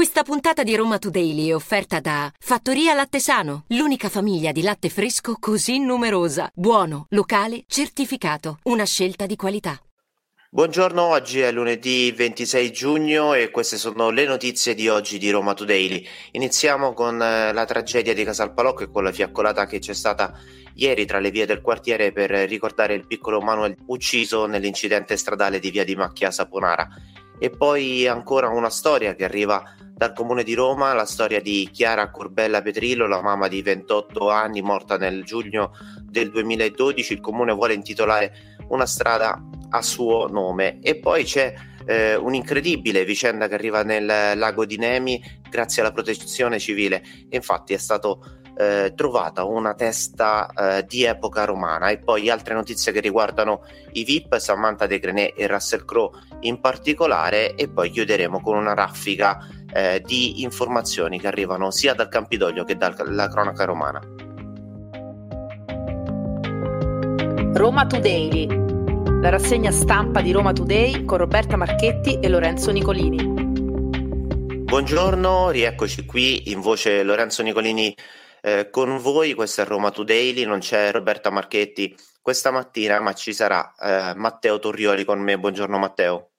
Questa puntata di Roma Today è offerta da Fattoria Latte Sano, l'unica famiglia di latte fresco così numerosa. Buono, locale, certificato. Una scelta di qualità. Buongiorno, oggi è lunedì 26 giugno e queste sono le notizie di oggi di Roma Today. Iniziamo con eh, la tragedia di Casalpalocco e con la fiaccolata che c'è stata ieri tra le vie del quartiere per ricordare il piccolo Manuel ucciso nell'incidente stradale di via di Macchia Saponara. E poi ancora una storia che arriva dal comune di Roma, la storia di Chiara Corbella Petrillo, la mamma di 28 anni morta nel giugno del 2012. Il comune vuole intitolare una strada a suo nome. E poi c'è eh, un'incredibile vicenda che arriva nel lago di Nemi grazie alla protezione civile. Infatti è stato eh, trovata una testa eh, di epoca romana e poi altre notizie che riguardano i VIP, Samantha De Grenet e Russell Crowe in particolare e poi chiuderemo con una raffica eh, di informazioni che arrivano sia dal Campidoglio che dalla cronaca romana. Roma Today, la rassegna stampa di Roma Today con Roberta Marchetti e Lorenzo Nicolini. Buongiorno, rieccoci qui in voce Lorenzo Nicolini eh, con voi, questa è Roma Today, non c'è Roberta Marchetti questa mattina, ma ci sarà eh, Matteo Torrioli con me. Buongiorno Matteo.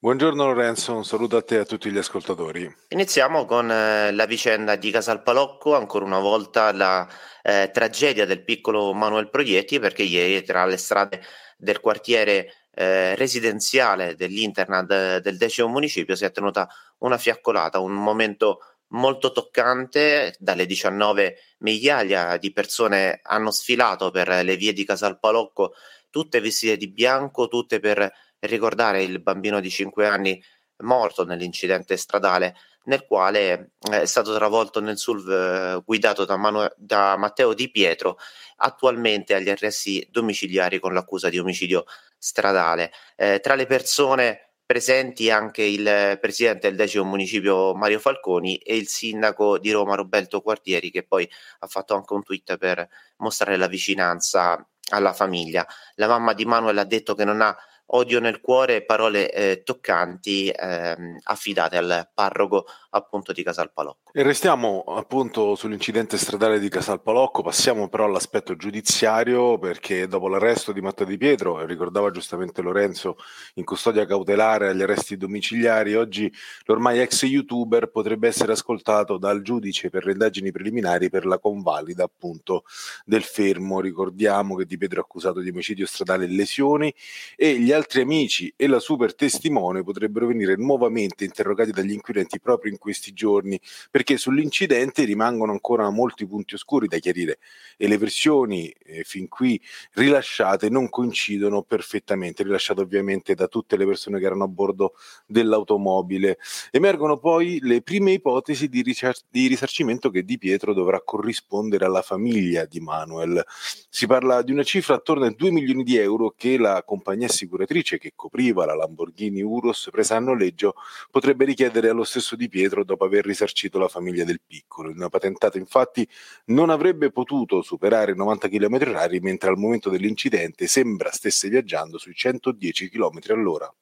Buongiorno Lorenzo, un saluto a te e a tutti gli ascoltatori. Iniziamo con eh, la vicenda di Casalpalocco, ancora una volta la eh, tragedia del piccolo Manuel Proietti, perché ieri tra le strade del quartiere eh, residenziale dell'internat del decimo municipio si è tenuta una fiaccolata, un momento molto toccante, dalle 19 migliaia di persone hanno sfilato per le vie di Casalpalocco, tutte vestite di bianco, tutte per ricordare il bambino di 5 anni morto nell'incidente stradale nel quale eh, è stato travolto nel SUV eh, guidato da, Manu- da, Matteo Di Pietro, attualmente agli arresti domiciliari con l'accusa di omicidio stradale. Eh, tra le persone presenti anche il presidente del decimo municipio Mario Falconi e il sindaco di Roma Roberto Quartieri che poi ha fatto anche un tweet per mostrare la vicinanza alla famiglia. La mamma di Manuel ha detto che non ha odio nel cuore, parole eh, toccanti eh, affidate al parroco appunto di Casalpalocco. E restiamo appunto sull'incidente stradale di Casalpalocco, passiamo però all'aspetto giudiziario perché dopo l'arresto di Matteo Di Pietro, ricordava giustamente Lorenzo, in custodia cautelare agli arresti domiciliari, oggi l'ormai ex youtuber potrebbe essere ascoltato dal giudice per le indagini preliminari per la convalida appunto del fermo. Ricordiamo che Di Pietro è accusato di omicidio stradale e lesioni e gli altri amici e la super testimone potrebbero venire nuovamente interrogati dagli inquirenti proprio in questi giorni, perché sull'incidente rimangono ancora molti punti oscuri da chiarire e le versioni eh, fin qui rilasciate non coincidono perfettamente, rilasciate ovviamente da tutte le persone che erano a bordo dell'automobile. Emergono poi le prime ipotesi di, risar- di risarcimento che Di Pietro dovrà corrispondere alla famiglia di Manuel. Si parla di una cifra attorno ai 2 milioni di euro che la compagnia assicurativa lavoratrice che copriva la Lamborghini Urus presa a noleggio potrebbe richiedere allo stesso Di Pietro dopo aver risarcito la famiglia del piccolo. Una patentata infatti non avrebbe potuto superare i 90 km h mentre al momento dell'incidente sembra stesse viaggiando sui 110 km all'ora.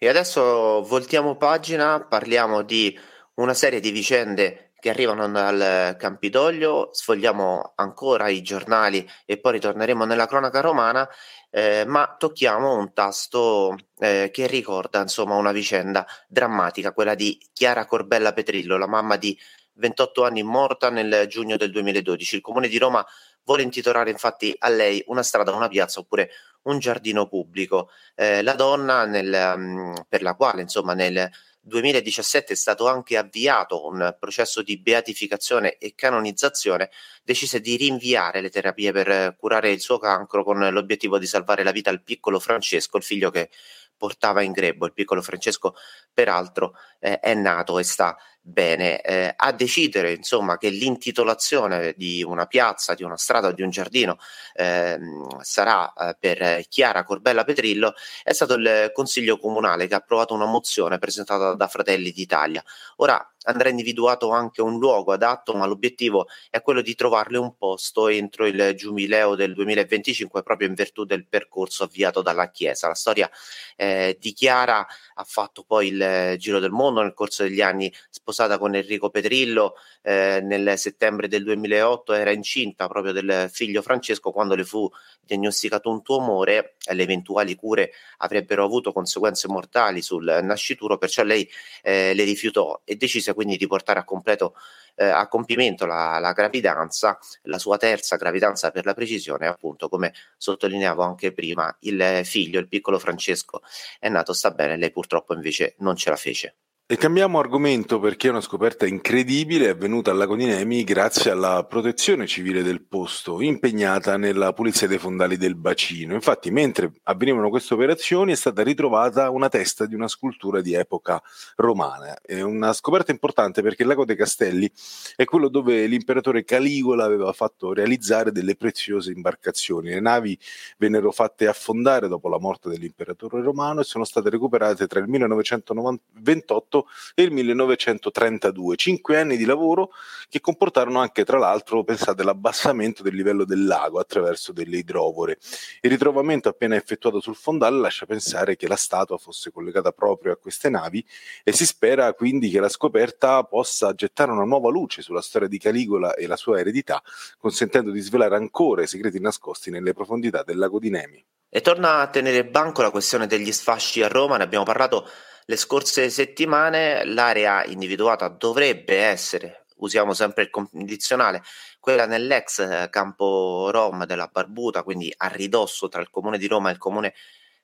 E adesso voltiamo pagina, parliamo di una serie di vicende che arrivano dal Campidoglio, sfogliamo ancora i giornali e poi ritorneremo nella cronaca romana eh, ma tocchiamo un tasto eh, che ricorda insomma una vicenda drammatica, quella di Chiara Corbella Petrillo, la mamma di 28 anni morta nel giugno del 2012. Il comune di Roma vuole intitolare infatti a lei una strada, una piazza oppure un giardino pubblico. Eh, la donna nel, um, per la quale insomma nel 2017 è stato anche avviato un processo di beatificazione e canonizzazione, decise di rinviare le terapie per curare il suo cancro con l'obiettivo di salvare la vita al piccolo Francesco, il figlio che portava in grembo. Il piccolo Francesco, peraltro, eh, è nato e sta Bene, eh, a decidere insomma che l'intitolazione di una piazza, di una strada di un giardino eh, sarà eh, per Chiara Corbella Petrillo è stato il Consiglio Comunale che ha approvato una mozione presentata da Fratelli d'Italia. Ora andrà individuato anche un luogo adatto, ma l'obiettivo è quello di trovarle un posto entro il giubileo del 2025 proprio in virtù del percorso avviato dalla Chiesa. La storia eh, di Chiara ha fatto poi il giro del mondo nel corso degli anni, sposata con Enrico Petrillo eh, nel settembre del 2008, era incinta proprio del figlio Francesco quando le fu diagnosticato un tumore e le eventuali cure avrebbero avuto conseguenze mortali sul nascituro, perciò lei eh, le rifiutò e decise quindi di portare a completo eh, a compimento la, la, gravidanza, la sua terza gravidanza per la precisione, appunto come sottolineavo anche prima, il figlio, il piccolo Francesco, è nato, sta bene, lei purtroppo invece non ce la fece. E cambiamo argomento perché è una scoperta incredibile avvenuta al lago di Nemi grazie alla protezione civile del posto, impegnata nella pulizia dei fondali del bacino. Infatti, mentre avvenivano queste operazioni, è stata ritrovata una testa di una scultura di epoca romana. È una scoperta importante perché il lago dei Castelli è quello dove l'imperatore Caligola aveva fatto realizzare delle preziose imbarcazioni. Le navi vennero fatte affondare dopo la morte dell'imperatore romano e sono state recuperate tra il 1928 e il 1932, cinque anni di lavoro che comportarono anche tra l'altro, pensate, l'abbassamento del livello del lago attraverso delle idrovore. Il ritrovamento appena effettuato sul fondale lascia pensare che la statua fosse collegata proprio a queste navi e si spera quindi che la scoperta possa gettare una nuova luce sulla storia di Caligola e la sua eredità, consentendo di svelare ancora i segreti nascosti nelle profondità del lago di Nemi. E torna a tenere banco la questione degli sfasci a Roma, ne abbiamo parlato le scorse settimane l'area individuata dovrebbe essere, usiamo sempre il condizionale, quella nell'ex eh, campo Rom della Barbuta, quindi a ridosso tra il comune di Roma e il comune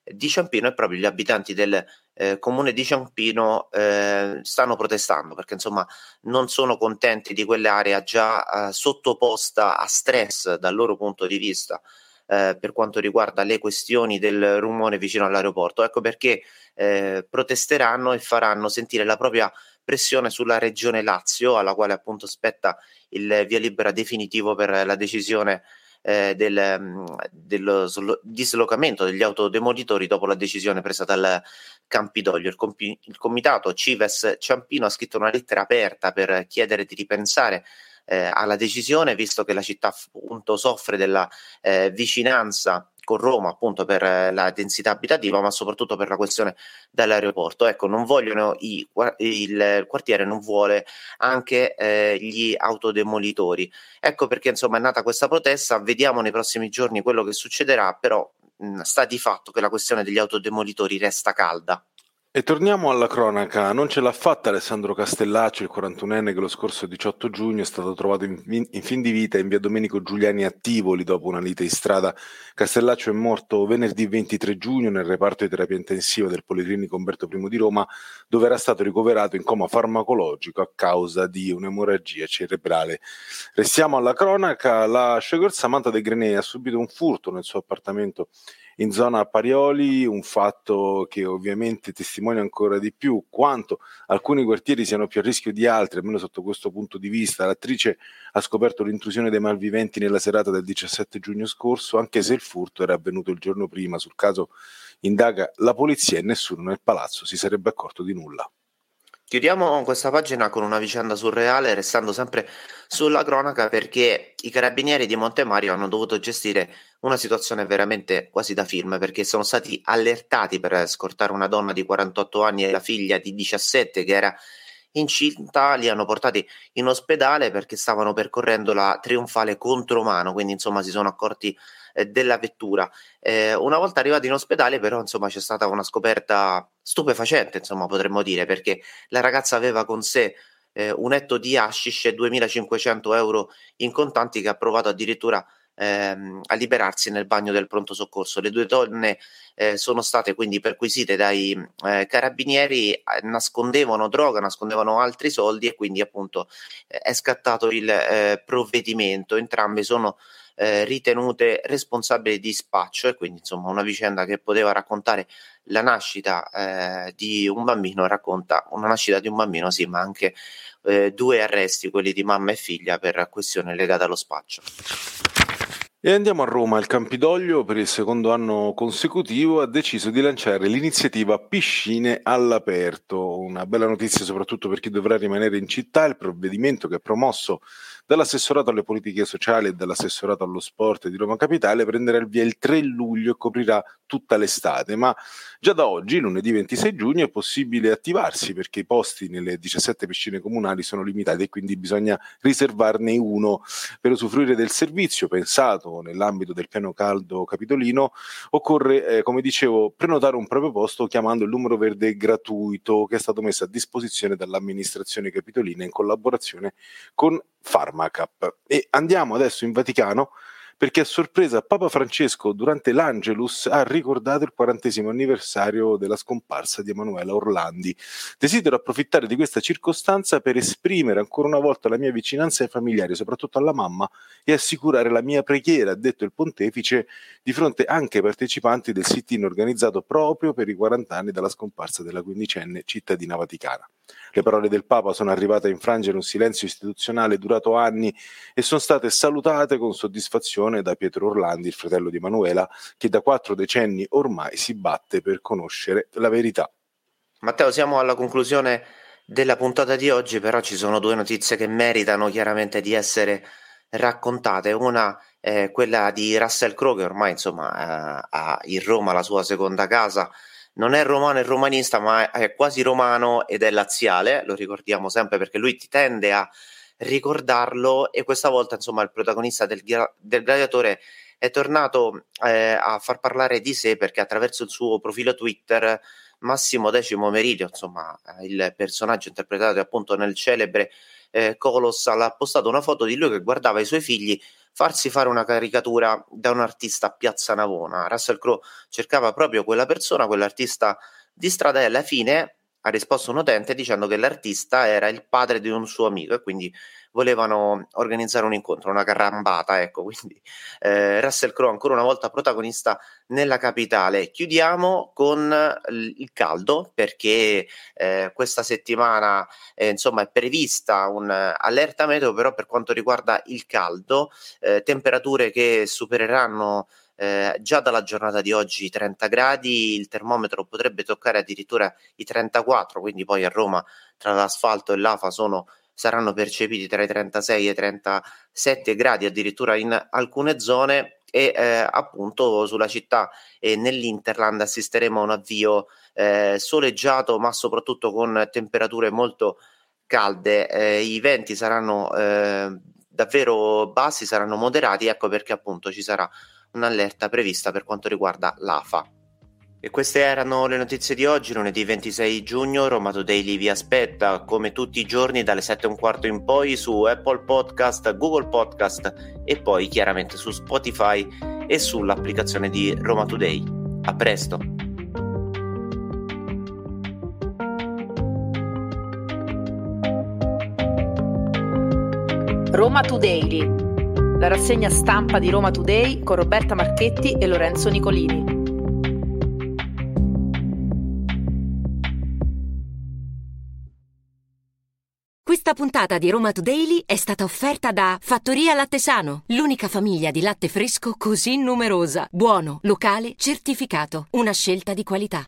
di Ciampino e proprio gli abitanti del eh, comune di Ciampino eh, stanno protestando perché insomma non sono contenti di quell'area già eh, sottoposta a stress dal loro punto di vista eh, per quanto riguarda le questioni del rumore vicino all'aeroporto. Ecco perché eh, protesteranno e faranno sentire la propria pressione sulla regione Lazio, alla quale appunto spetta il via libera definitivo per la decisione eh, del, mm, dello dislocamento degli autodemolitori dopo la decisione presa dal Campidoglio. Il, compi- il comitato Cives Ciampino ha scritto una lettera aperta per chiedere di ripensare eh, alla decisione, visto che la città appunto soffre della eh, vicinanza con Roma appunto per eh, la densità abitativa, ma soprattutto per la questione dell'aeroporto. Ecco, non vogliono i, il quartiere non vuole anche eh, gli autodemolitori. Ecco perché insomma è nata questa protesta, vediamo nei prossimi giorni quello che succederà, però mh, sta di fatto che la questione degli autodemolitori resta calda. E torniamo alla cronaca. Non ce l'ha fatta Alessandro Castellaccio, il 41enne che lo scorso 18 giugno è stato trovato in, in, fin di vita in via Domenico Giuliani a Tivoli dopo una lite in strada. Castellaccio è morto venerdì 23 giugno nel reparto di terapia intensiva del Policlinico Umberto I di Roma, dove era stato ricoverato in coma farmacologico a causa di un'emorragia cerebrale. Restiamo alla cronaca. La Sugar Samantha De Grenè ha subito un furto nel suo appartamento in zona Parioli, un fatto che ovviamente testimonia ancora di più quanto alcuni quartieri siano più a rischio di altri, almeno sotto questo punto di vista. L'attrice ha scoperto l'intrusione dei malviventi nella serata del 17 giugno scorso, anche se il furto era avvenuto il giorno prima. Sul caso indaga la polizia e nessuno nel palazzo si sarebbe accorto di nulla. Chiudiamo questa pagina con una vicenda surreale, restando sempre sulla cronaca, perché i carabinieri di Montemario hanno dovuto gestire una situazione veramente quasi da film, perché sono stati allertati per scortare una donna di 48 anni e la figlia di 17 che era incinta, li hanno portati in ospedale perché stavano percorrendo la trionfale contromano, quindi insomma si sono accorti eh, della vettura. Eh, una volta arrivati in ospedale, però, insomma, c'è stata una scoperta stupefacente, insomma, potremmo dire, perché la ragazza aveva con sé eh, un etto di hashish e 2500 euro in contanti che ha provato addirittura ehm, a liberarsi nel bagno del pronto soccorso. Le due donne eh, sono state quindi perquisite dai eh, carabinieri, eh, nascondevano droga, nascondevano altri soldi e quindi appunto eh, è scattato il eh, provvedimento. Entrambe sono ritenute responsabili di spaccio e quindi insomma una vicenda che poteva raccontare la nascita di un bambino racconta una nascita di un bambino sì ma anche due arresti quelli di mamma e figlia per questioni legate allo spaccio e andiamo a Roma. Il Campidoglio per il secondo anno consecutivo ha deciso di lanciare l'iniziativa Piscine all'aperto. Una bella notizia soprattutto per chi dovrà rimanere in città. Il provvedimento che è promosso dall'assessorato alle politiche sociali e dall'assessorato allo sport di Roma Capitale prenderà il via il 3 luglio e coprirà tutta l'estate, ma già da oggi, lunedì 26 giugno, è possibile attivarsi perché i posti nelle 17 piscine comunali sono limitati e quindi bisogna riservarne uno per usufruire del servizio pensato nell'ambito del piano caldo capitolino. Occorre, eh, come dicevo, prenotare un proprio posto chiamando il numero verde gratuito che è stato messo a disposizione dall'amministrazione capitolina in collaborazione con Pharmacap. E andiamo adesso in Vaticano perché a sorpresa Papa Francesco durante l'Angelus ha ricordato il quarantesimo anniversario della scomparsa di Emanuela Orlandi. Desidero approfittare di questa circostanza per esprimere ancora una volta la mia vicinanza ai familiari, soprattutto alla mamma, e assicurare la mia preghiera, ha detto il pontefice, di fronte anche ai partecipanti del sit-in organizzato proprio per i 40 anni dalla scomparsa della quindicenne cittadina vaticana. Le parole del Papa sono arrivate a infrangere un silenzio istituzionale durato anni e sono state salutate con soddisfazione da Pietro Orlandi, il fratello di Emanuela, che da quattro decenni ormai si batte per conoscere la verità. Matteo, siamo alla conclusione della puntata di oggi, però ci sono due notizie che meritano chiaramente di essere raccontate. Una è quella di Russell Crowe, che ormai insomma eh, ha in Roma la sua seconda casa non è romano e romanista, ma è quasi romano ed è laziale, lo ricordiamo sempre perché lui ti tende a ricordarlo e questa volta insomma il protagonista del, del gladiatore è tornato eh, a far parlare di sé perché attraverso il suo profilo Twitter Massimo Decimo Meridio, insomma il personaggio interpretato appunto nel celebre eh, Colossal, ha postato una foto di lui che guardava i suoi figli farsi fare una caricatura da un artista a Piazza Navona. Russell Crowe cercava proprio quella persona, quell'artista di strada e alla fine ha risposto un utente dicendo che l'artista era il padre di un suo amico e quindi volevano organizzare un incontro, una carambata, ecco, quindi eh, Russell Crowe ancora una volta protagonista nella capitale. Chiudiamo con il caldo perché eh, questa settimana eh, insomma è prevista un'allerta meteo però per quanto riguarda il caldo, eh, temperature che supereranno eh, già dalla giornata di oggi 30 gradi, il termometro potrebbe toccare addirittura i 34, quindi poi a Roma tra l'asfalto e l'afa sono saranno percepiti tra i 36 e i 37 gradi addirittura in alcune zone e eh, appunto sulla città e nell'Interland assisteremo a un avvio eh, soleggiato ma soprattutto con temperature molto calde. Eh, i venti saranno eh, davvero bassi saranno moderati ecco perché appunto ci sarà un'allerta prevista per quanto riguarda l'AFA e queste erano le notizie di oggi, lunedì 26 giugno. Roma Today vi aspetta come tutti i giorni dalle 7 e un quarto in poi su Apple Podcast, Google Podcast e poi chiaramente su Spotify e sull'applicazione di Roma Today. A presto! Roma Today, la rassegna stampa di Roma Today con Roberta Marchetti e Lorenzo Nicolini. Questa puntata di Roma Daily è stata offerta da Fattoria Lattesano, l'unica famiglia di latte fresco così numerosa. Buono, locale, certificato. Una scelta di qualità.